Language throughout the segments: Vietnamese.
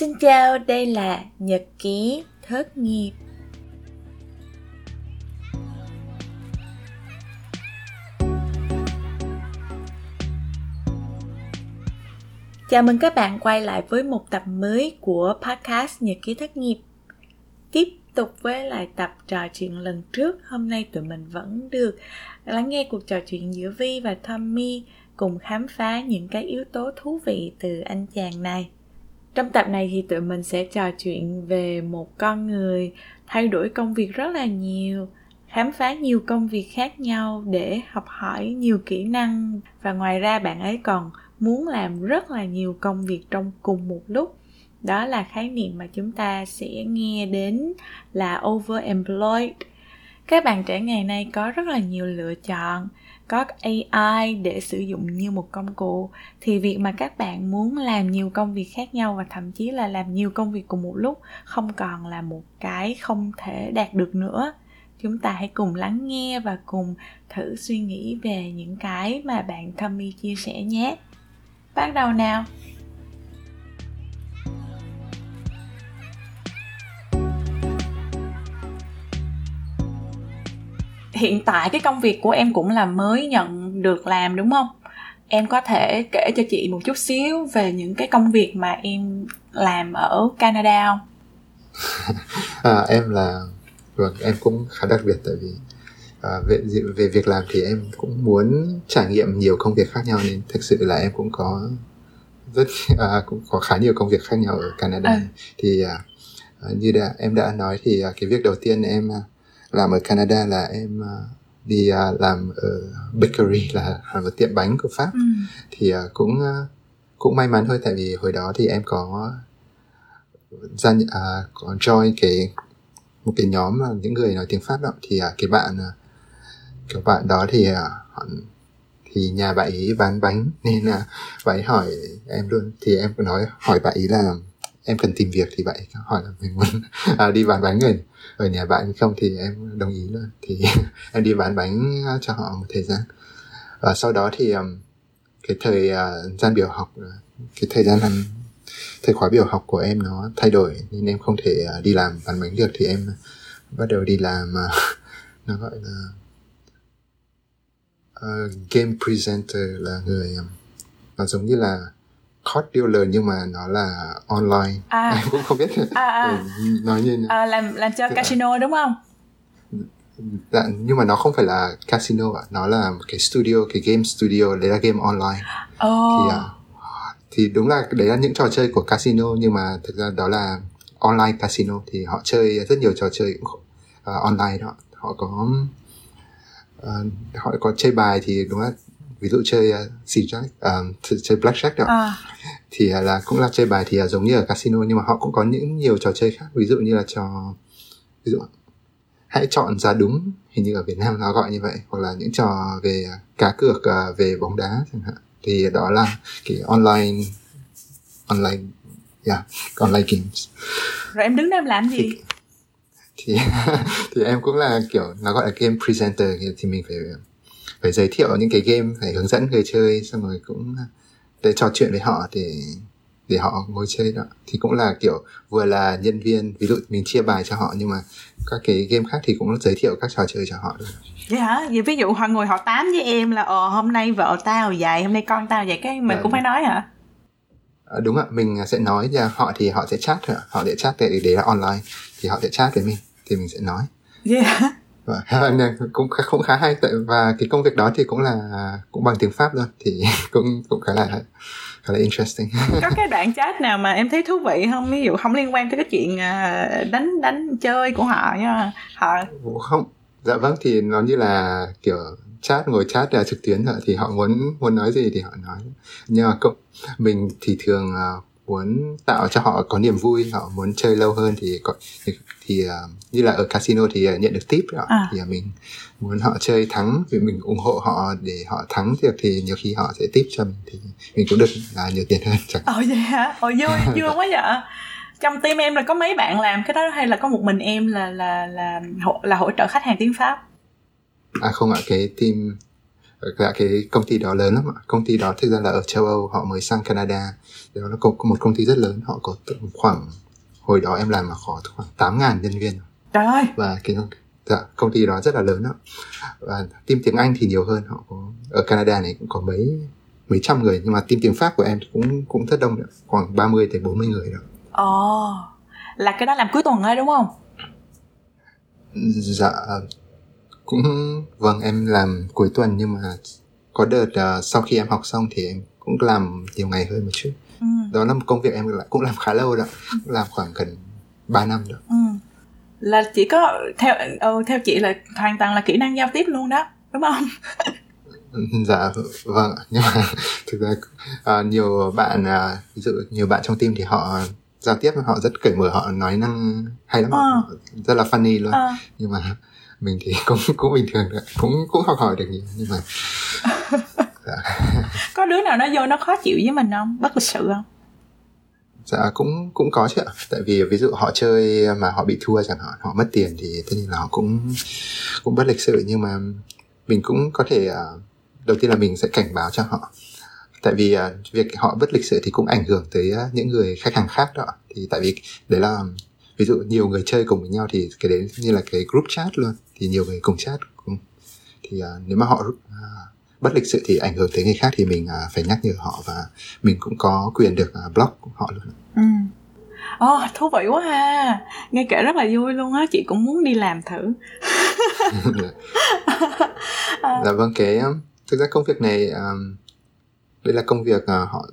Xin chào, đây là Nhật ký thất nghiệp. Chào mừng các bạn quay lại với một tập mới của podcast Nhật ký thất nghiệp. Tiếp tục với lại tập trò chuyện lần trước, hôm nay tụi mình vẫn được lắng nghe cuộc trò chuyện giữa Vi và Tommy cùng khám phá những cái yếu tố thú vị từ anh chàng này. Trong tập này thì tụi mình sẽ trò chuyện về một con người thay đổi công việc rất là nhiều, khám phá nhiều công việc khác nhau để học hỏi nhiều kỹ năng. Và ngoài ra bạn ấy còn muốn làm rất là nhiều công việc trong cùng một lúc. Đó là khái niệm mà chúng ta sẽ nghe đến là overemployed. Các bạn trẻ ngày nay có rất là nhiều lựa chọn có AI để sử dụng như một công cụ, thì việc mà các bạn muốn làm nhiều công việc khác nhau và thậm chí là làm nhiều công việc cùng một lúc không còn là một cái không thể đạt được nữa. Chúng ta hãy cùng lắng nghe và cùng thử suy nghĩ về những cái mà bạn Tommy chia sẻ nhé. Bắt đầu nào. Hiện tại cái công việc của em cũng là mới nhận được làm đúng không em có thể kể cho chị một chút xíu về những cái công việc mà em làm ở Canada không? à, em là vâng em cũng khá đặc biệt tại vì à, về về việc làm thì em cũng muốn trải nghiệm nhiều công việc khác nhau nên thực sự là em cũng có rất à, cũng có khá nhiều công việc khác nhau ở Canada ừ. thì à, như đã em đã nói thì à, cái việc đầu tiên em à, làm ở Canada là em uh, đi uh, làm ở bakery là, một tiệm bánh của Pháp. Ừ. thì uh, cũng cũng may mắn thôi tại vì hồi đó thì em có gia uh, có join cái một cái nhóm mà những người nói tiếng Pháp đó. Thì uh, cái bạn cái bạn đó thì họ thì nhà bạn ấy bán bánh nên là bạn ấy hỏi em luôn. Thì em nói hỏi bạn ấy là em cần tìm việc thì bạn hỏi là mình muốn à, đi bán bánh người ở nhà bạn không thì em đồng ý luôn. Thì em đi bán bánh à, cho họ một thời gian. Và sau đó thì um, cái thời uh, gian biểu học à, cái thời gian làm thời khóa biểu học của em nó thay đổi nên em không thể uh, đi làm bán bánh được. Thì em bắt đầu đi làm uh, nó gọi là uh, game presenter là người um, nó giống như là code dealer nhưng mà nó là online. À. em cũng không biết. À, à. nói như à, làm làm cho casino đúng không? Dạ, nhưng mà nó không phải là casino ạ. Nó là một cái studio cái game studio đấy là game online. Oh. thì uh, thì đúng là đấy là những trò chơi của casino nhưng mà thực ra đó là online casino. Thì họ chơi rất nhiều trò chơi uh, online đó. Họ có uh, họ có chơi bài thì đúng là ví dụ chơi uh, xì jack um, chơi blackjack đó. À. thì uh, là cũng là chơi bài thì uh, giống như ở casino nhưng mà họ cũng có những nhiều trò chơi khác. Ví dụ như là trò ví dụ hãy chọn giá đúng hình như ở Việt Nam nó gọi như vậy hoặc là những trò về cá cược uh, về bóng đá chẳng hạn. Thì đó là cái online online yeah online games. Rồi em đứng đây em làm gì? Thì, thì thì em cũng là kiểu nó gọi là game presenter thì mình phải phải giới thiệu những cái game phải hướng dẫn người chơi xong rồi cũng để trò chuyện với họ để để họ ngồi chơi đó. Thì cũng là kiểu vừa là nhân viên ví dụ mình chia bài cho họ nhưng mà các cái game khác thì cũng giới thiệu các trò chơi cho họ luôn. Vậy hả? Vậy ví dụ họ ngồi họ tám với em là ờ hôm nay vợ tao vậy hôm nay con tao vậy cái mình à, cũng phải nói hả? À, đúng ạ. Mình sẽ nói cho họ thì họ sẽ chat họ sẽ chat để để là online thì họ sẽ chat với mình thì mình sẽ nói. Yeah và cũng cũng khá hay. Tại và cái công việc đó thì cũng là cũng bằng tiếng pháp luôn thì cũng cũng khá là khá là interesting. Có cái đoạn chat nào mà em thấy thú vị không? Ví dụ không liên quan tới cái chuyện à, đánh đánh chơi của họ nha. Họ không. Dạ vâng thì nó như là kiểu chat ngồi chat là trực tuyến thì họ muốn muốn nói gì thì họ nói. Nhưng mà cũng mình thì thường uh, muốn tạo cho họ có niềm vui họ muốn chơi lâu hơn thì có thì, thì uh, như là ở casino thì uh, nhận được tip đó. À. thì uh, mình muốn họ chơi thắng vì mình ủng hộ họ để họ thắng được thì nhiều khi họ sẽ tip cho mình thì mình cũng được là nhiều tiền hơn chẳng ồ vậy hả? Ồ vui vui quá vậy. Trong team em là có mấy bạn làm cái đó hay là có một mình em là là là hỗ, là hỗ trợ khách hàng tiếng pháp? À không ạ cái team dạ cái công ty đó lớn lắm ạ. Công ty đó thực ra là ở châu Âu họ mới sang Canada. Đó là một công ty rất lớn họ có khoảng hồi đó em làm mà có khoảng 8.000 nhân viên. Trời ơi! Và cái dạ, công ty đó rất là lớn đó. Và team tiếng Anh thì nhiều hơn họ có ở Canada này cũng có mấy mấy trăm người nhưng mà team tiếng Pháp của em cũng cũng rất đông đó. khoảng 30 tới 40 người đó. Ồ là cái đó làm cuối tuần thôi đúng không? Dạ cũng vâng em làm cuối tuần nhưng mà có đợt uh, sau khi em học xong thì em cũng làm nhiều ngày hơn một chút ừ. đó là một công việc em cũng làm khá lâu đó cũng làm khoảng gần 3 năm rồi ừ. là chỉ có theo ừ, theo chị là hoàn toàn là kỹ năng giao tiếp luôn đó đúng không dạ vâng nhưng mà thực ra uh, nhiều bạn uh, ví dụ nhiều bạn trong team thì họ giao tiếp họ rất cởi mở họ nói năng hay lắm ờ. rất là funny luôn ờ. nhưng mà mình thì cũng cũng bình thường cũng cũng học hỏi được nhiều nhưng mà dạ. có đứa nào nó vô nó khó chịu với mình không? Bất lịch sự không? Dạ cũng cũng có chứ ạ. Tại vì ví dụ họ chơi mà họ bị thua chẳng hạn họ mất tiền thì tất nhiên là họ cũng cũng bất lịch sự. Nhưng mà mình cũng có thể uh, đầu tiên là mình sẽ cảnh báo cho họ. Tại vì uh, việc họ bất lịch sự thì cũng ảnh hưởng tới uh, những người khách hàng khác đó thì tại vì đấy là ví dụ nhiều người chơi cùng với nhau thì cái đấy như là cái group chat luôn. Thì nhiều người cùng chat cùng thì nếu mà họ bất lịch sự thì ảnh hưởng tới người khác thì mình uh, phải nhắc nhở họ và mình cũng có quyền được uh, block họ luôn ừ. Ồ, oh, thú vị quá ha. Nghe kể rất là vui luôn á. Chị cũng muốn đi làm thử. Dạ vâng cái Thực ra công việc này um, Đây là công việc uh, họ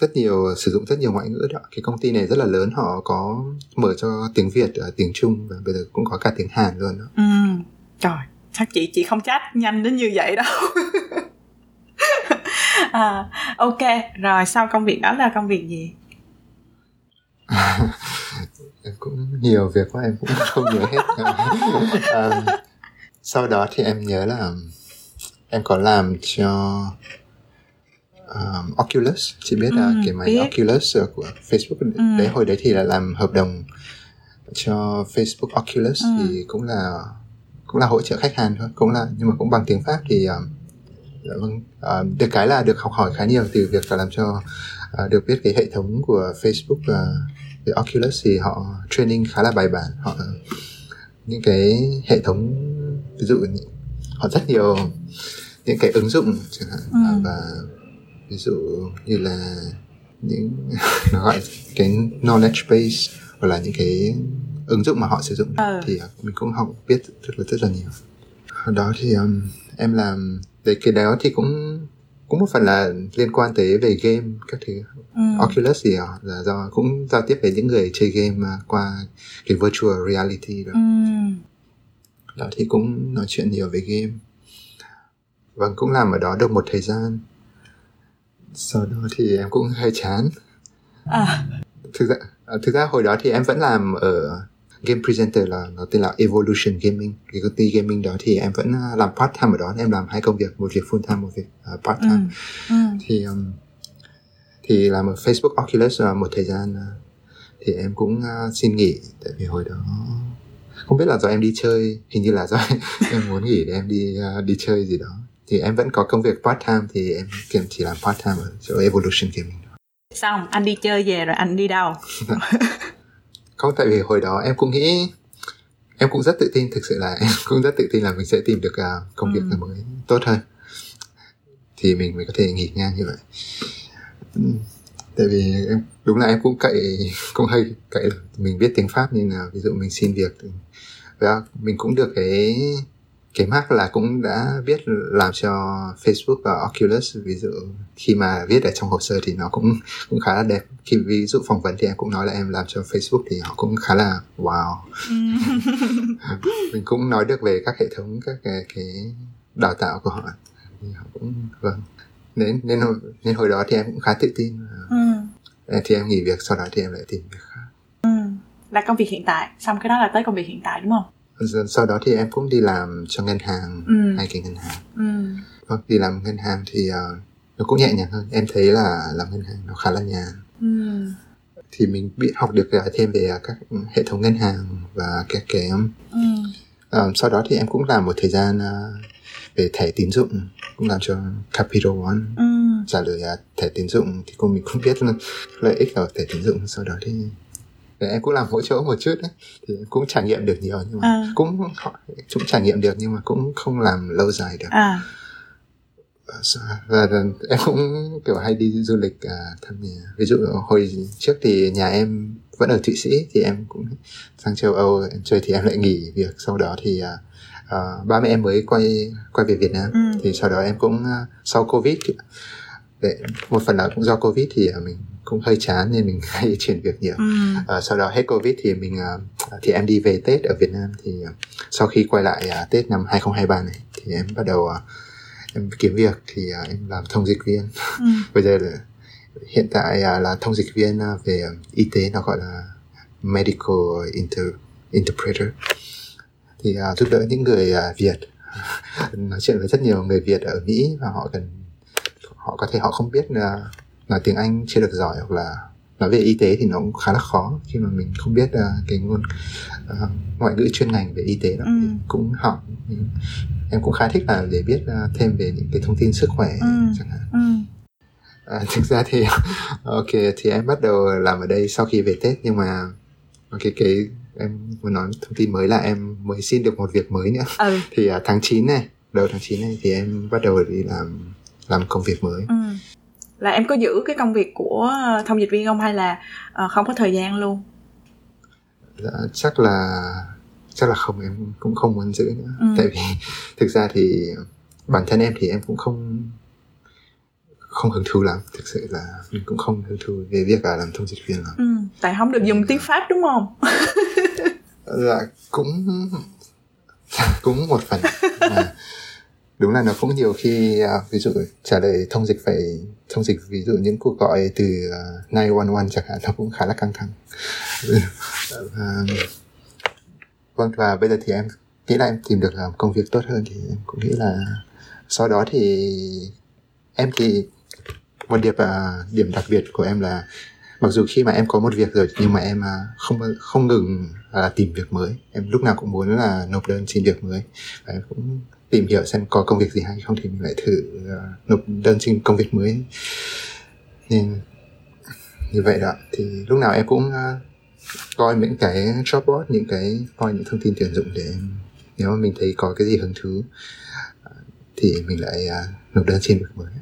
rất nhiều sử dụng rất nhiều ngoại ngữ đó. Cái công ty này rất là lớn họ có mở cho tiếng việt tiếng trung và bây giờ cũng có cả tiếng hàn luôn đó. Ừ. Trời chắc chị chị không chat nhanh đến như vậy đâu à, ok rồi sau công việc đó là công việc gì em cũng nhiều việc quá em cũng không nhớ hết um, sau đó thì em nhớ là em có làm cho um, Oculus chị biết là ừ, cái máy biết. Oculus của Facebook ừ. đấy hồi đấy thì là làm hợp đồng cho Facebook Oculus ừ. thì cũng là cũng là hỗ trợ khách hàng thôi cũng là nhưng mà cũng bằng tiếng Pháp thì um, vâng. Uh, được cái là được học hỏi khá nhiều từ việc là làm cho uh, được biết cái hệ thống của Facebook và uh, Oculus thì họ training khá là bài bản. Họ những cái hệ thống ví dụ họ rất nhiều những cái ứng dụng chẳng hạn. Ừ. và ví dụ như là những nó gọi cái knowledge base hoặc là những cái ứng dụng mà họ sử dụng. Ừ. thì mình cũng học biết rất là rất là nhiều. Đó thì um, em làm về cái đó thì cũng cũng một phần là liên quan tới về game các thứ ừ. Oculus thì là do cũng giao tiếp với những người chơi game qua cái virtual reality đó ừ. đó thì cũng nói chuyện nhiều về game vâng cũng làm ở đó được một thời gian sau đó thì em cũng hơi chán à. thực ra à, thực ra hồi đó thì em vẫn làm ở game presenter là nó tên là Evolution Gaming. Cái công ty gaming đó thì em vẫn à, làm part time ở đó. Em làm hai công việc một việc full time một việc uh, part time ừ. Ừ. thì um, thì làm ở Facebook Oculus uh, một thời gian uh, thì em cũng uh, xin nghỉ. Tại vì hồi đó không biết là do em đi chơi hình như là do em muốn nghỉ để em đi uh, đi chơi gì đó. Thì em vẫn có công việc part time thì em kiếm chỉ làm part time ở chỗ Evolution Gaming xong anh đi chơi về rồi anh đi đâu không tại vì hồi đó em cũng nghĩ em cũng rất tự tin thực sự là em cũng rất tự tin là mình sẽ tìm được uh, công việc ừ. mới tốt hơn thì mình mới có thể nghỉ ngang như vậy ừ, tại vì em đúng là em cũng cậy cũng hơi cậy mình biết tiếng pháp nên là ví dụ mình xin việc thì, và mình cũng được cái cái mark là cũng đã biết làm cho Facebook và Oculus. Ví dụ khi mà viết ở trong hồ sơ thì nó cũng cũng khá là đẹp. Khi ví dụ phỏng vấn thì em cũng nói là em làm cho Facebook thì họ cũng khá là wow. Ừ. mình cũng nói được về các hệ thống các cái, cái đào tạo của họ. Thì họ cũng vâng. Nên nên nên hồi đó thì em cũng khá tự tin. Ừ. thì em nghỉ việc sau đó thì em lại tìm việc khác. Ừ. là công việc hiện tại xong cái đó là tới công việc hiện tại đúng không sau đó thì em cũng đi làm cho ngân hàng ừ. hai cái ngân hàng ừ. vâng đi làm ngân hàng thì uh, nó cũng nhẹ nhàng hơn em thấy là làm ngân hàng nó khá là nhàn ừ. thì mình biết học được thêm về các hệ thống ngân hàng và các cái ừ. uh, sau đó thì em cũng làm một thời gian uh, về thẻ tín dụng cũng làm cho Capital One ừ. trả lời là thẻ tín dụng thì cô mình cũng biết lợi ích của thẻ tín dụng sau đó thì để em cũng làm hỗ trợ một chút đấy thì cũng trải nghiệm được nhiều nhưng mà à. cũng cũng trải nghiệm được nhưng mà cũng không làm lâu dài được à. và, và em cũng kiểu hay đi du lịch à, thăm nhà ví dụ hồi trước thì nhà em vẫn ở thụy sĩ thì em cũng sang châu âu em chơi thì em lại nghỉ việc sau đó thì à, à, ba mẹ em mới quay quay về việt nam ừ. thì sau đó em cũng à, sau covid để một phần là cũng do covid thì à, mình cũng hơi chán nên mình hay chuyển việc nhiều ừ. à, sau đó hết covid thì mình à, thì em đi về tết ở việt nam thì à, sau khi quay lại à, tết năm 2023 này thì em bắt đầu em kiếm việc thì em làm thông dịch viên ừ. bây giờ là hiện tại là thông dịch viên về y tế nó gọi là medical inter interpreter thì à, giúp đỡ những người à, Việt nói chuyện với rất nhiều người Việt ở Mỹ và họ cần họ có thể họ không biết là nói tiếng Anh chưa được giỏi hoặc là nói về y tế thì nó cũng khá là khó khi mà mình không biết uh, cái ngôn uh, ngoại ngữ chuyên ngành về y tế đó ừ. thì cũng học em cũng khá thích là để biết uh, thêm về những cái thông tin sức khỏe ừ. chẳng hạn ừ. À, thực ra thì ok thì em bắt đầu làm ở đây sau khi về Tết nhưng mà ok cái em muốn nói thông tin mới là em mới xin được một việc mới nữa ừ. thì uh, tháng 9 này đầu tháng 9 này thì em bắt đầu đi làm làm công việc mới ừ. Là em có giữ cái công việc của ờ, thông dịch viên không hay là uh, không có thời gian luôn? Dạ, chắc là chắc là không em cũng không muốn giữ nữa. Ừ. tại vì thực ra thì bản thân em thì em cũng không không hứng thú lắm. Thực sự là mình cũng không hứng thú về việc là làm thông dịch viên lắm. Ừ, tại không được dùng tiếng pháp đúng không? Dạ cũng cũng một phần. À, đúng là nó cũng nhiều khi à, ví dụ trả lời thông dịch phải thông dịch ví dụ những cuộc gọi từ à, nay one one chẳng hạn nó cũng khá là căng thẳng. À, vâng và bây giờ thì em nghĩ là em tìm được làm công việc tốt hơn thì em cũng nghĩ là sau đó thì em thì một điểm uh, điểm đặc biệt của em là mặc dù khi mà em có một việc rồi nhưng mà em uh, không không ngừng uh, tìm việc mới. Em lúc nào cũng muốn là nộp đơn xin việc mới. Và em cũng tìm hiểu xem có công việc gì hay không thì mình lại thử uh, nộp đơn xin công việc mới. Nên như vậy đó. Thì lúc nào em cũng uh, coi những cái job board những cái coi những thông tin tuyển dụng để nếu mà mình thấy có cái gì hứng thú ờ, thì mình lại uh, nộp đơn xin việc mới.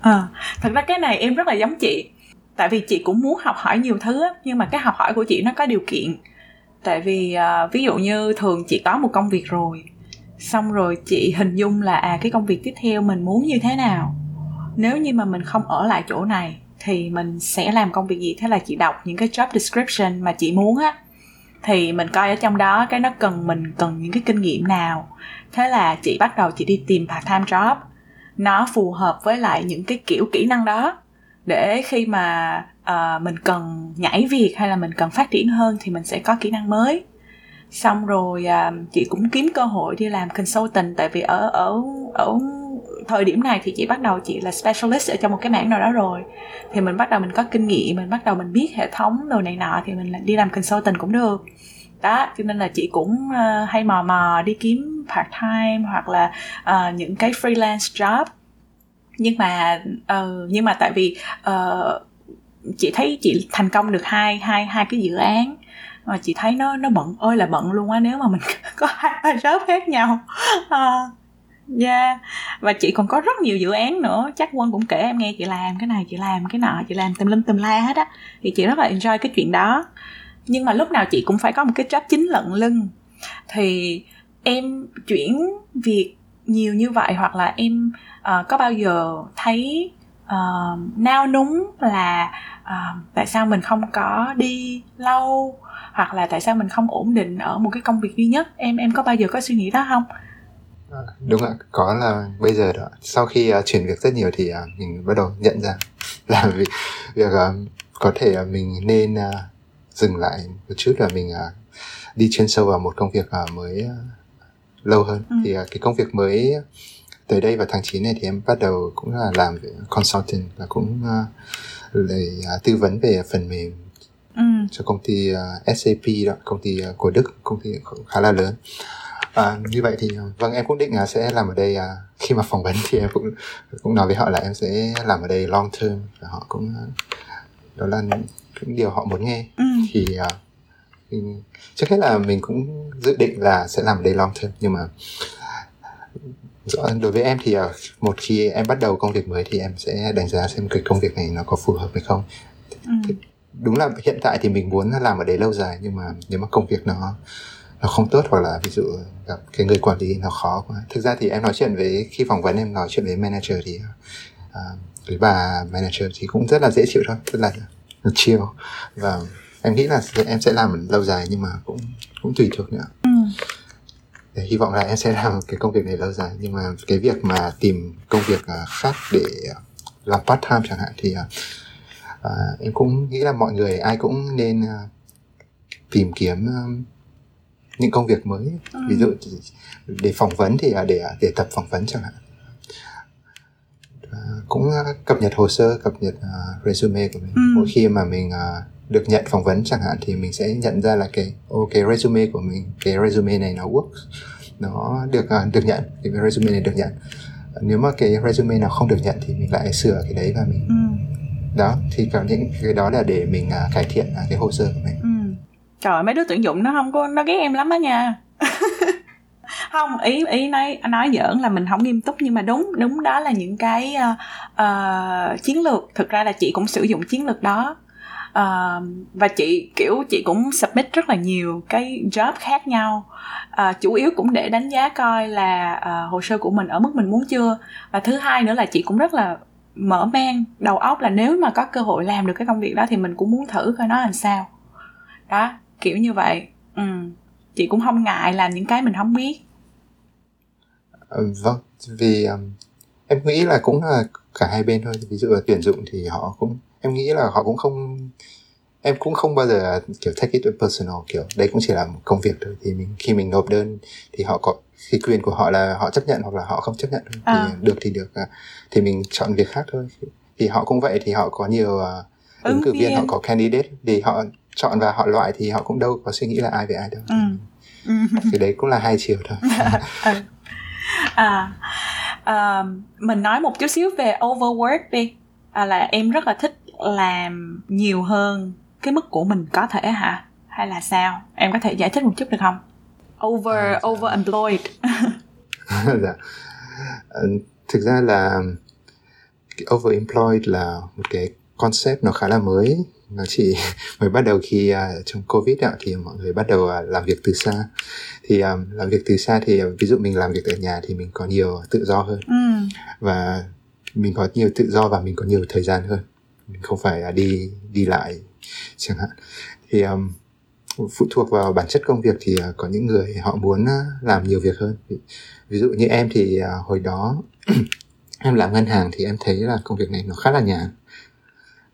À, thật ra cái này em rất là giống chị. Tại vì chị cũng muốn học hỏi nhiều thứ nhưng mà cái học hỏi của chị nó có điều kiện. Tại vì uh, ví dụ như thường chị có một công việc rồi xong rồi chị hình dung là à cái công việc tiếp theo mình muốn như thế nào? Nếu như mà mình không ở lại chỗ này thì mình sẽ làm công việc gì? Thế là chị đọc những cái job description mà chị muốn á. Thì mình coi ở trong đó cái nó cần mình cần những cái kinh nghiệm nào. Thế là chị bắt đầu chị đi tìm part time job. Nó phù hợp với lại những cái kiểu kỹ năng đó. Để khi mà uh, mình cần nhảy việc hay là mình cần phát triển hơn thì mình sẽ có kỹ năng mới xong rồi uh, chị cũng kiếm cơ hội đi làm consultant tại vì ở ở ở thời điểm này thì chị bắt đầu chị là specialist ở trong một cái mảng nào đó rồi. Thì mình bắt đầu mình có kinh nghiệm mình bắt đầu mình biết hệ thống đồ này nọ thì mình đi làm consultant cũng được. Đó cho nên là chị cũng uh, hay mò mò đi kiếm part time hoặc là uh, những cái freelance job. Nhưng mà uh, nhưng mà tại vì uh, chị thấy chị thành công được hai hai hai cái dự án mà chị thấy nó nó bận. Ơi là bận luôn á nếu mà mình có hai ba job khác nhau. À, yeah và chị còn có rất nhiều dự án nữa. Chắc quân cũng kể em nghe chị làm cái này chị làm cái nọ chị làm tùm lum tùm la hết á. Thì chị rất là enjoy cái chuyện đó. Nhưng mà lúc nào chị cũng phải có một cái job chính lận lưng. Thì em chuyển việc nhiều như vậy hoặc là em uh, có bao giờ thấy uh, nao núng là uh, tại sao mình không có đi lâu hoặc là tại sao mình không ổn định ở một cái công việc duy nhất? Em em có bao giờ có suy nghĩ đó không? À, đúng ạ có là bây giờ đó. Sau khi uh, chuyển việc rất nhiều thì uh, mình bắt đầu nhận ra là việc việc uh, có thể uh, mình nên uh, dừng lại một chút là mình uh, đi chuyên sâu vào một công việc uh, mới uh, lâu hơn. Ừ. thì uh, cái công việc mới tới đây vào tháng 9 này thì em bắt đầu cũng là làm consultant và cũng uh, để uh, tư vấn về phần mềm ừ. cho công ty uh, SAP đó công ty uh, của Đức công ty khá là lớn À, như vậy thì vâng em cũng định là sẽ làm ở đây à, khi mà phỏng vấn thì em cũng cũng nói với họ là em sẽ làm ở đây long term và họ cũng đó là những điều họ muốn nghe ừ. thì uh, mình, trước hết là mình cũng dự định là sẽ làm ở đây long term nhưng mà đối với em thì uh, một khi em bắt đầu công việc mới thì em sẽ đánh giá xem cái công việc này nó có phù hợp hay không ừ. Đúng là hiện tại thì mình muốn làm ở đấy lâu dài nhưng mà nếu mà công việc nó nó không tốt hoặc là ví dụ gặp cái người quản lý nó khó quá. Thực ra thì em nói chuyện với khi phỏng vấn em nói chuyện với manager thì uh, với bà manager thì cũng rất là dễ chịu thôi rất là chill. Và em nghĩ là em sẽ làm lâu dài nhưng mà cũng cũng tùy thuộc nữa. Ừ. để hy vọng là em sẽ làm cái công việc này lâu dài. Nhưng mà cái việc mà tìm công việc uh, khác để làm part time chẳng hạn thì uh, em cũng nghĩ là mọi người ai cũng nên uh, tìm kiếm um, những công việc mới ừ. ví dụ để phỏng vấn thì để để tập phỏng vấn chẳng hạn à, cũng cập nhật hồ sơ cập nhật uh, resume của mình ừ. mỗi khi mà mình uh, được nhận phỏng vấn chẳng hạn thì mình sẽ nhận ra là cái ok resume của mình cái resume này nó work nó được uh, được nhận cái resume này được nhận nếu mà cái resume nào không được nhận thì mình lại sửa cái đấy và mình ừ đó thì cả những cái đó là để mình uh, cải thiện uh, cái hồ sơ của mình. Ừ. Trời mấy đứa tuyển dụng nó không có nó ghét em lắm á nha. Không ý ý nói nói giỡn là mình không nghiêm túc nhưng mà đúng đúng đó là những cái uh, uh, chiến lược. Thực ra là chị cũng sử dụng chiến lược đó. Uh, và chị kiểu chị cũng submit rất là nhiều cái job khác nhau. Uh, chủ yếu cũng để đánh giá coi là uh, hồ sơ của mình ở mức mình muốn chưa. Và thứ hai nữa là chị cũng rất là mở mang đầu óc là nếu mà có cơ hội làm được cái công việc đó thì mình cũng muốn thử coi nó làm sao. Đó kiểu như vậy. Ừ chị cũng không ngại làm những cái mình không biết. Ừ, vâng vì um, em nghĩ là cũng là cả hai bên thôi. Ví dụ là tuyển dụng thì họ cũng em nghĩ là họ cũng không em cũng không bao giờ kiểu take it personal kiểu đây cũng chỉ là một công việc thôi. Thì mình khi mình nộp đơn thì họ có khi quyền của họ là họ chấp nhận hoặc là họ không chấp nhận thôi à. thì được thì được à, thì mình chọn việc khác thôi. Thì họ cũng vậy thì họ có nhiều uh, ứng cử viên họ có candidate thì họ chọn và họ loại thì họ cũng đâu có suy nghĩ là ai về ai đâu. Ừ. cái đấy cũng là hai chiều thôi. Ừ. à, à, mình nói một chút xíu về overwork đi. À, là em rất là thích làm nhiều hơn cái mức của mình có thể hả? Hay là sao? Em có thể giải thích một chút được không over à, dạ. over employed dạ. Ờ, thực ra là over employed là một cái concept nó khá là mới nó chỉ mới bắt đầu khi uh, trong covid ạ thì mọi người bắt đầu uh, làm việc từ xa thì um, làm việc từ xa thì uh, ví dụ mình làm việc ở nhà thì mình có nhiều tự do hơn ừ. và mình có nhiều tự do và mình có nhiều thời gian hơn mình không phải uh, đi đi lại chẳng hạn thì um, phụ thuộc vào bản chất công việc thì à, có những người họ muốn à, làm nhiều việc hơn. Ví, dụ như em thì à, hồi đó em làm ngân hàng thì em thấy là công việc này nó khá là nhàn.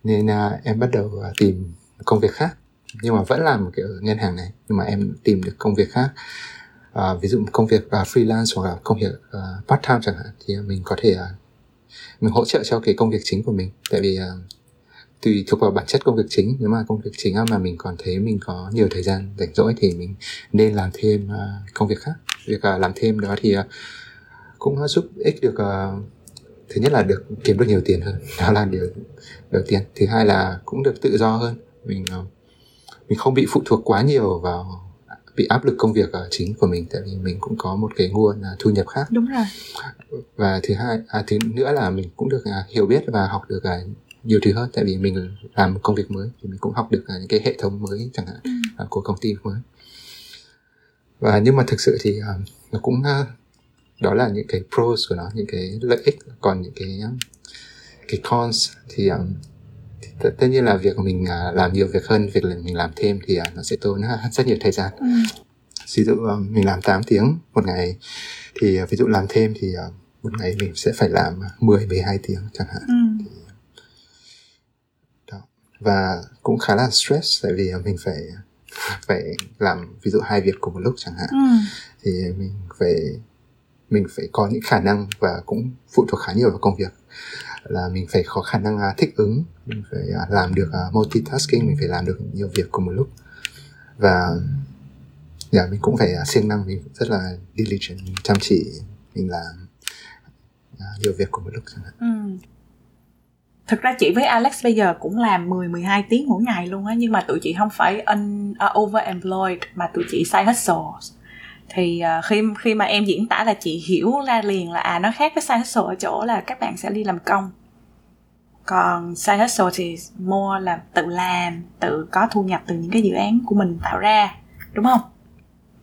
Nên em bắt đầu tìm công việc khác. Nhưng mà vẫn làm cái ở ngân hàng này nhưng mà em tìm được công việc khác. À, ví dụ công việc uh, freelance hoặc là công việc uh, part time chẳng hạn thì mình có thể uh, mình hỗ trợ cho cái công việc chính của mình. Tại vì uh, tùy thuộc vào bản chất công việc chính. Nếu mà công việc chính mà mình còn thấy mình có nhiều thời gian rảnh rỗi thì mình nên làm thêm uh, công việc khác. Việc uh, làm thêm đó thì uh, cũng giúp ích được uh, thứ nhất là được kiếm được nhiều tiền hơn. Đó là điều đầu tiên. Thứ hai là cũng được tự do hơn. Mình mình không bị phụ thuộc quá nhiều vào bị áp lực công việc chính của mình. Tại vì mình cũng có một cái nguồn thu nhập khác. Đúng rồi. Và thứ hai à, thứ nữa là mình cũng được à, hiểu biết và học được à, nhiều thứ hơn tại vì mình làm một công việc mới thì mình cũng học được à, những cái hệ thống mới chẳng hạn ừ. của công ty mới và nhưng mà thực sự thì nó cũng đó là những cái pros của nó những cái lợi ích còn những cái cái cons thì, um, thì t- tất nhiên là việc mình uh, làm nhiều việc hơn việc là mình làm thêm thì uh, nó sẽ tốn uh, rất nhiều thời gian ừ. ví dụ uh, mình làm 8 tiếng một ngày thì uh, ví dụ làm thêm thì uh, một ngày mình sẽ phải làm 10 12 tiếng chẳng hạn ừ. Và cũng khá là stress tại vì mình phải phải làm ví dụ hai việc cùng một lúc chẳng hạn ừ. thì mình phải mình phải có những khả năng và cũng phụ thuộc khá nhiều vào công việc là mình phải có khả năng uh, thích ứng mình phải uh, làm được uh, multitasking mình phải làm được nhiều việc cùng một lúc và dạ mình cũng phải siêng năng mình rất là diligent mình chăm chỉ mình làm nhiều việc cùng một lúc chẳng hạn ừ. Thực ra chị với Alex bây giờ cũng làm 10 12 tiếng mỗi ngày luôn á nhưng mà tụi chị không phải un, uh, ờ, overemployed mà tụi chị side hustle. Thì uh, khi khi mà em diễn tả là chị hiểu ra liền là à nó khác với side hustle ở chỗ là các bạn sẽ đi làm công. Còn side hustle thì more là tự làm, tự có thu nhập từ những cái dự án của mình tạo ra, đúng không?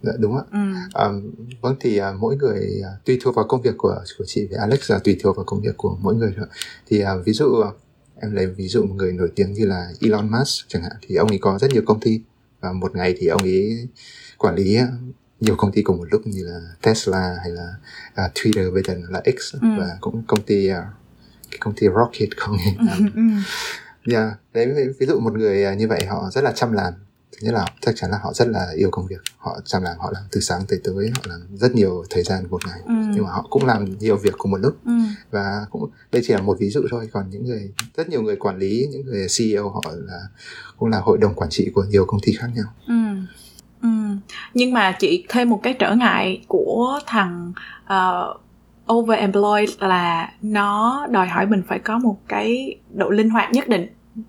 Dạ đúng ạ. Ừ. Um, vâng thì uh, mỗi người uh, tùy thuộc vào công việc của của chị với Alex là tùy thuộc vào công việc của mỗi người thôi. Thì uh, ví dụ uh, em lấy ví dụ một người nổi tiếng như là Elon Musk chẳng hạn thì ông ấy có rất nhiều công ty và một ngày thì ông ấy quản lý uh, nhiều công ty cùng một lúc như là Tesla hay là uh, Twitter bây giờ là X Ừ. và cũng công ty uh, cái công ty Rocket không Ừ. ừ. Yeah. Đấy ví- dụ một người à, như vậy họ rất là chăm làm nhất là chắc chắn là họ rất là yêu công việc họ chăm làm họ làm từ sáng tới tối họ làm rất nhiều thời gian một ngày Ừ. nhưng mà họ cũng làm nhiều việc cùng một lúc Ừ. và cũng đây chỉ là một ví dụ thôi còn những người rất nhiều người quản lý những người CEO họ là cũng là hội đồng quản trị của nhiều công ty khác nhau Ừ. Ừ. Nhưng mà chị thêm một cái trở ngại của thằng uh, overemployed là nó đòi hỏi mình phải có một cái độ linh hoạt nhất định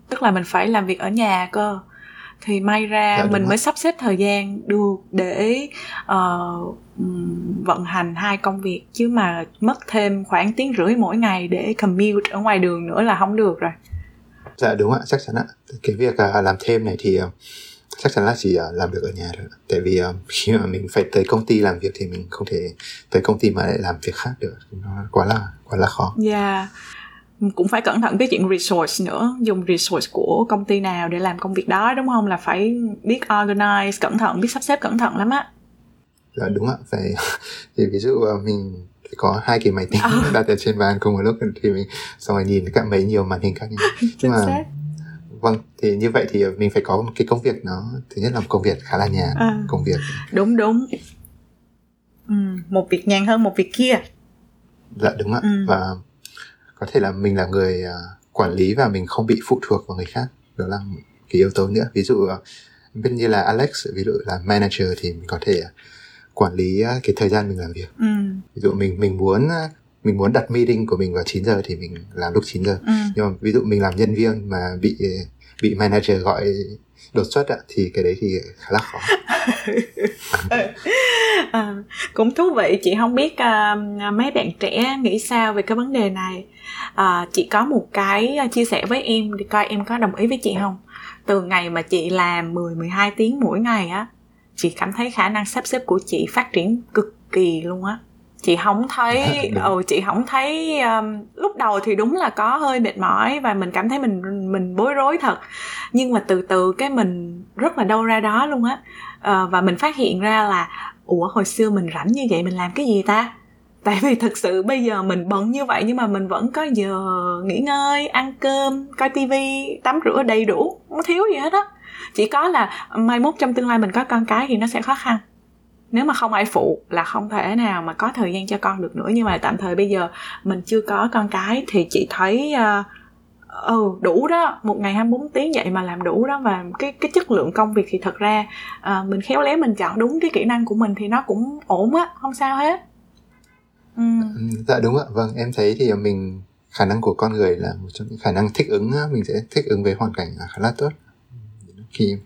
tức là mình phải làm việc ở nhà cơ thì may ra Dạ, mình rồi. mới sắp xếp thời gian được để uh, vận hành hai công việc. Chứ mà mất thêm khoảng tiếng rưỡi mỗi ngày để commute ở ngoài đường nữa là không được rồi. Dạ đúng ạ chắc chắn ạ. Cái việc à, làm thêm này thì à, chắc chắn là chỉ à, làm được ở nhà thôi. Tại vì à, khi mà mình phải tới công ty làm việc thì mình không thể tới công ty mà lại làm việc khác được. Nó quá là quá là khó. Dạ cũng phải cẩn thận cái chuyện resource nữa dùng resource của công ty nào để làm công việc đó đúng không là phải biết organize cẩn thận biết sắp xếp cẩn thận lắm á Dạ đúng ạ, phải thì ví dụ ờ, mình có hai cái máy tính Ờ. đặt ở trên bàn cùng một lúc thì mình xong rồi nhìn cả mấy nhiều màn hình khác nhau. chính mà- xác Vâng, thì như vậy thì mình phải có một cái công việc nó thứ nhất là một công việc khá là nhàn, À. công việc đúng đúng ừ, một việc nhàn hơn một việc kia dạ đúng ạ Ừ. và có thể là mình là người ờ, quản lý và mình không bị phụ thuộc vào người khác. Đó là một cái yếu tố nữa. Ví dụ ờ, biết như là Alex ví dụ là manager thì mình có thể ờ, quản lý cái thời gian mình làm việc. Ừ, ví dụ mình mình muốn mình muốn đặt meeting của mình vào 9 giờ thì mình làm lúc 9 giờ. Ừ, nhưng mà ví dụ mình làm nhân viên mà bị bị manager gọi đột xuất ạ thì cái đấy thì khá là khó. À, cũng thú vị. Chị không biết uh, mấy bạn trẻ nghĩ sao về cái vấn đề này. Uh, chị có một cái chia sẻ với em để coi em có đồng ý với chị không? Từ ngày mà chị làm 10 12 tiếng mỗi ngày á chị cảm thấy khả năng sắp xếp của chị phát triển cực kỳ luôn á chị không thấy ừ chị không thấy um, lúc đầu thì đúng là có hơi mệt mỏi và mình cảm thấy mình mình bối rối thật. Nhưng mà từ từ cái mình rất là đâu ra đó luôn á. Ờ, và mình phát hiện ra là ủa hồi xưa mình rảnh như vậy mình làm cái gì ta? Tại vì thực sự bây giờ mình bận như vậy nhưng mà mình vẫn có giờ nghỉ ngơi ăn cơm coi tivi tắm rửa đầy đủ không thiếu gì hết á. Chỉ có là mai mốt trong tương lai mình có con cái thì nó sẽ khó khăn nếu mà không ai phụ là không thể nào mà có thời gian cho con được nữa. Nhưng mà tạm thời bây giờ mình chưa có con cái thì chị thấy uh, ừ đủ đó. Một ngày 24 tiếng vậy mà làm đủ đó. Và cái cái chất lượng công việc thì thật ra ờ, mình khéo léo mình chọn đúng cái kỹ năng của mình thì nó cũng ổn á không sao hết. Ừ. ừ dạ đúng ạ. Vâng em thấy thì mình khả năng của con người là một trong những khả năng thích ứng mình sẽ thích ứng với hoàn cảnh khá là tốt. Khi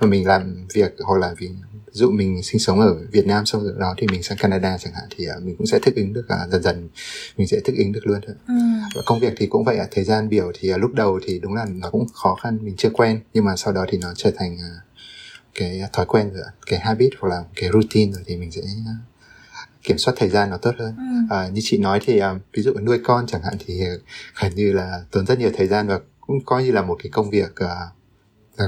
mà mình làm việc hoặc là vì ví dụ mình sinh sống ở Việt Nam sau đó thì mình sang Canada chẳng hạn thì à, mình cũng sẽ thích ứng được à, dần dần mình sẽ thích ứng được luôn thôi Ừ. và công việc thì cũng vậy thời gian biểu thì à, lúc đầu thì đúng là nó cũng khó khăn mình chưa quen nhưng mà sau đó thì nó trở thành cái thói quen rồi cái habit hoặc là cái routine rồi thì mình sẽ kiểm soát thời gian nó tốt hơn Ừ. à, như chị nói thì ví dụ nuôi con chẳng hạn thì gần như là tốn rất nhiều thời gian và cũng coi như là một cái công việc là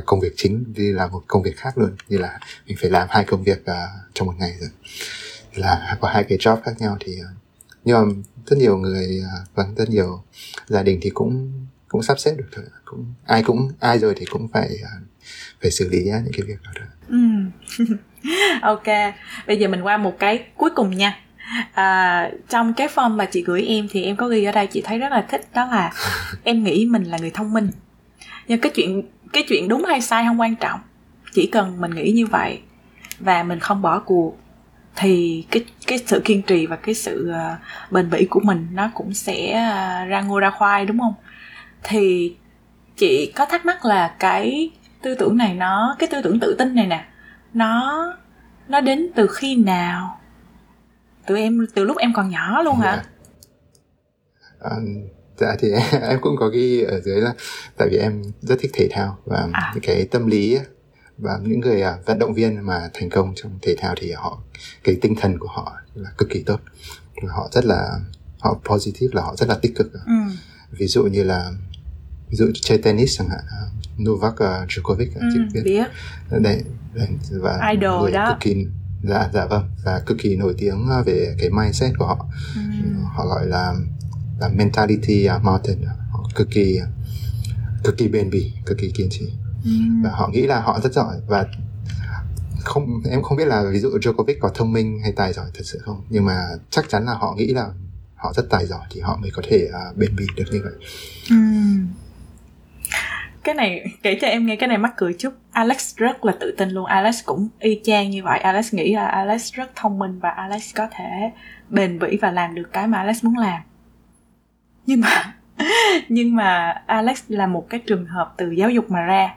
công việc chính như là một công việc khác luôn. Như là mình phải làm hai công việc à, trong một ngày rồi. Là có hai cái job khác nhau thì à, nhưng mà rất nhiều người à, vâng rất nhiều gia đình thì cũng cũng sắp xếp được thôi. Cũng ai cũng ai rồi thì cũng phải à, phải xử lý á, những cái việc đó thôi. Ừ. ok bây giờ mình qua một cái cuối cùng nha. À, trong cái form mà chị gửi em thì em có ghi ở đây chị thấy rất là thích đó là em nghĩ mình là người thông minh. Nhưng cái chuyện cái chuyện đúng hay sai không quan trọng. Chỉ cần mình nghĩ như vậy và mình không bỏ cuộc thì cái cái sự kiên trì và cái sự uh, bền bỉ của mình nó cũng sẽ uh, ra ngô ra khoai đúng không? Thì chị có thắc mắc là cái tư tưởng này nó cái tư tưởng tự tin này nè nó nó đến từ khi nào? Từ em từ lúc em còn nhỏ luôn hả. À, dạ thì em cũng có ghi ở dưới là tại vì em rất thích thể thao và à. cái tâm lý và những người uh, vận động viên mà thành công trong thể thao thì họ cái tinh thần của họ là cực kỳ tốt họ rất là họ positive là họ rất là tích cực ừ. ví dụ như là ví dụ chơi tennis chẳng hạn Novak uh, Djokovic ừ, chị biết, biết. Đấy, đấy và idol đó cực kỳ dạ dạ vâng và cực kỳ nổi tiếng về cái mindset của họ ừ. họ gọi là là mentality mountain họ cực kỳ cực kỳ bền bỉ cực kỳ kiên trì. Ừ. và họ nghĩ là họ rất giỏi. Và không em không biết là ví dụ Djokovic có thông minh hay tài giỏi thật sự không? Nhưng mà chắc chắn là họ nghĩ là họ rất tài giỏi thì họ mới có thể uh, bền bỉ được như vậy. Ừ. Cái này kể cho em nghe cái này mắc cười chút. Alex rất là tự tin luôn. Alex cũng y chang như vậy. Alex nghĩ là Alex rất thông minh và Alex có thể bền bỉ và làm được cái mà Alex muốn làm nhưng mà nhưng mà Alex là một cái trường hợp từ giáo dục mà ra.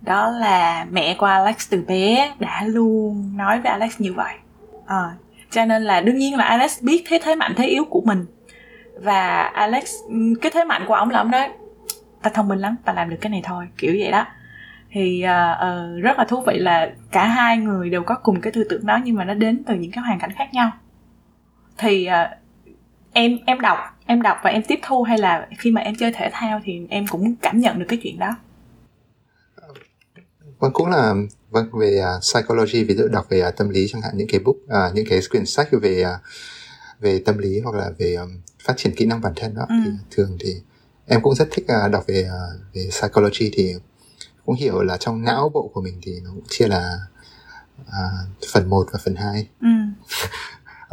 Đó là mẹ của Alex từ bé đã luôn nói với Alex như vậy. À, cho nên là đương nhiên là Alex biết thế thế mạnh thế yếu của mình. Và Alex cái thế mạnh của ông là ông nói ta thông minh lắm ta làm được cái này thôi kiểu vậy đó. Thì uh, uh, rất là thú vị là cả hai người đều có cùng cái tư tưởng đó nhưng mà nó đến từ những cái hoàn cảnh khác nhau. Thì uh, em em đọc em đọc và em tiếp thu hay là khi mà em chơi thể thao thì em cũng cảm nhận được cái chuyện đó vâng cũng là vâng về uh, psychology ví dụ đọc về uh, tâm lý chẳng hạn những cái book uh, những cái quyển sách về uh, về tâm lý hoặc là về um, phát triển kỹ năng bản thân đó ừ. thì thường thì em cũng rất thích uh, đọc về uh, về psychology thì cũng hiểu là trong não bộ của mình thì nó cũng chia là uh, phần 1 và phần 2 ừ.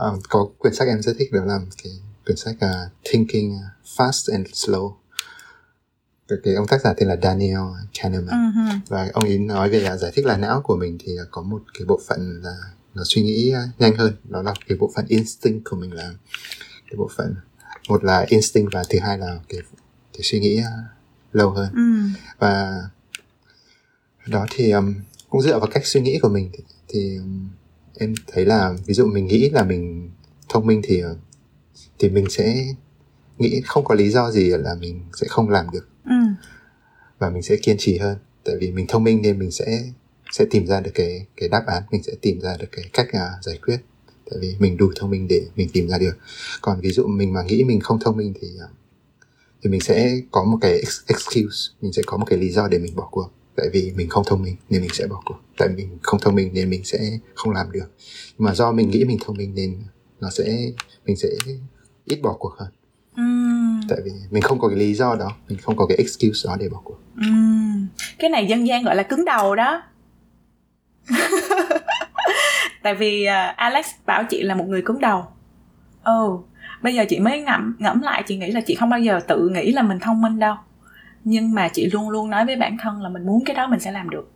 uh, có quyển sách em rất thích đó là cái quyển sách uh, Thinking Fast and Slow. Cái, cái ông tác giả tên là Daniel Kahneman. Uh-huh. và ông ấy nói về uh, giải thích là não của mình thì uh, có một cái bộ phận là nó suy nghĩ uh, nhanh hơn. Đó là cái bộ phận instinct của mình là cái bộ phận. Một là instinct và thứ hai là cái để suy nghĩ uh, lâu hơn. Ừ. và đó thì um, cũng dựa vào cách suy nghĩ của mình thì, thì um, em thấy là ví dụ mình nghĩ là mình thông minh thì thì mình sẽ nghĩ không có lý do gì là mình sẽ không làm được. Ừ. và mình sẽ kiên trì hơn. Tại vì mình thông minh nên mình sẽ sẽ tìm ra được cái cái đáp án. Mình sẽ tìm ra được cái cách uh, giải quyết. Tại vì mình đủ thông minh để mình tìm ra được. Còn ví dụ mình mà nghĩ mình không thông minh thì uh, thì mình sẽ có một cái excuse. Mình sẽ có một cái lý do để mình bỏ cuộc. Tại vì mình không thông minh nên mình sẽ bỏ cuộc. Tại mình không thông minh nên mình sẽ không làm được. Nhưng mà do mình nghĩ mình thông minh nên nó sẽ mình sẽ ít bỏ cuộc hơn. Uhm. tại vì mình không có cái lý do đó mình không có cái excuse đó để bỏ cuộc. Uhm. cái này dân gian gọi là cứng đầu đó. Tại vì uh, alex bảo chị là một người cứng đầu. Ồ oh, bây giờ chị mới ngẫm ngẫm lại chị nghĩ là chị không bao giờ tự nghĩ là mình thông minh đâu. Nhưng mà chị luôn luôn nói với bản thân là mình muốn cái đó mình sẽ làm được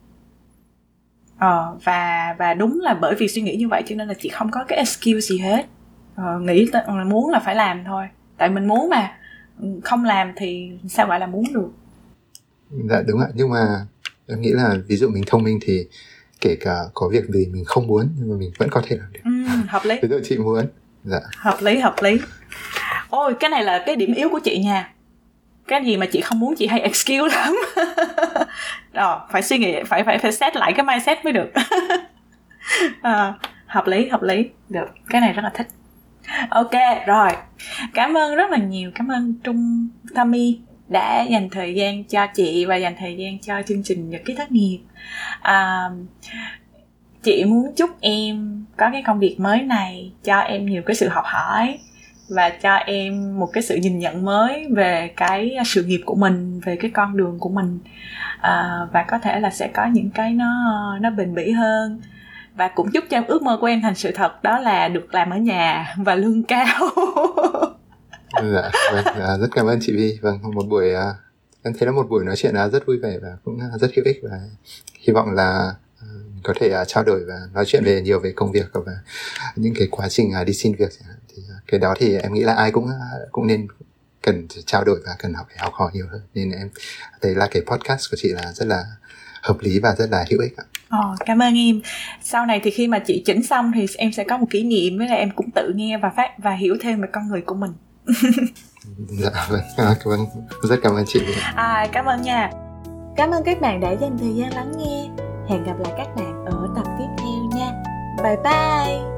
ờ, và và đúng là bởi vì suy nghĩ như vậy cho nên là chị không có cái excuse gì hết. Ờ, nghĩ là muốn là phải làm thôi. Tại mình muốn mà không làm thì sao gọi là muốn được. Dạ đúng ạ. Nhưng mà em nghĩ là ví dụ mình thông minh thì kể cả có việc gì mình không muốn nhưng mà mình vẫn có thể làm được. Ừ, hợp lý. Ví dụ chị muốn. Dạ. Hợp lý hợp lý. Ôi cái này là cái điểm yếu của chị nha. Cái gì mà chị không muốn chị hay excuse lắm đó phải suy nghĩ phải phải phải xét lại cái mindset mới được. À, hợp lý hợp lý. Được cái này rất là thích. Ok rồi. Cảm ơn rất là nhiều cảm ơn trung Tammy đã dành thời gian cho chị và dành thời gian cho chương trình nhật ký thất nghiệp. À, chị muốn chúc em có cái công việc mới này cho em nhiều cái sự học hỏi và cho em một cái sự nhìn nhận mới về cái sự nghiệp của mình về cái con đường của mình à, và có thể là sẽ có những cái nó nó bền bỉ hơn. Và cũng chúc cho em ước mơ của em thành sự thật đó là được làm ở nhà và lương cao. Dạ, vâng, à, rất cảm ơn chị Vi vâng một buổi à, em thấy là một buổi nói chuyện rất vui vẻ và cũng rất hữu ích và hy vọng là à, có thể à, trao đổi và nói chuyện về nhiều về công việc và những cái quá trình à, đi xin việc. Thì cái đó thì em nghĩ là ai cũng cũng nên cần trao đổi và cần học phải học hỏi nhiều hơn nên em thấy là cái podcast của chị là rất là hợp lý và rất là hữu ích ạ. Ồ, cảm ơn em. Sau này thì khi mà chị chỉnh xong thì em sẽ có một kỷ niệm với là em cũng tự nghe và phát và hiểu thêm về con người của mình. dạ vâng, à, cảm ơn, rất cảm ơn chị. À, cảm ơn nha. Cảm ơn các bạn đã dành thời gian lắng nghe. Hẹn gặp lại các bạn ở tập tiếp theo nha. Bye bye.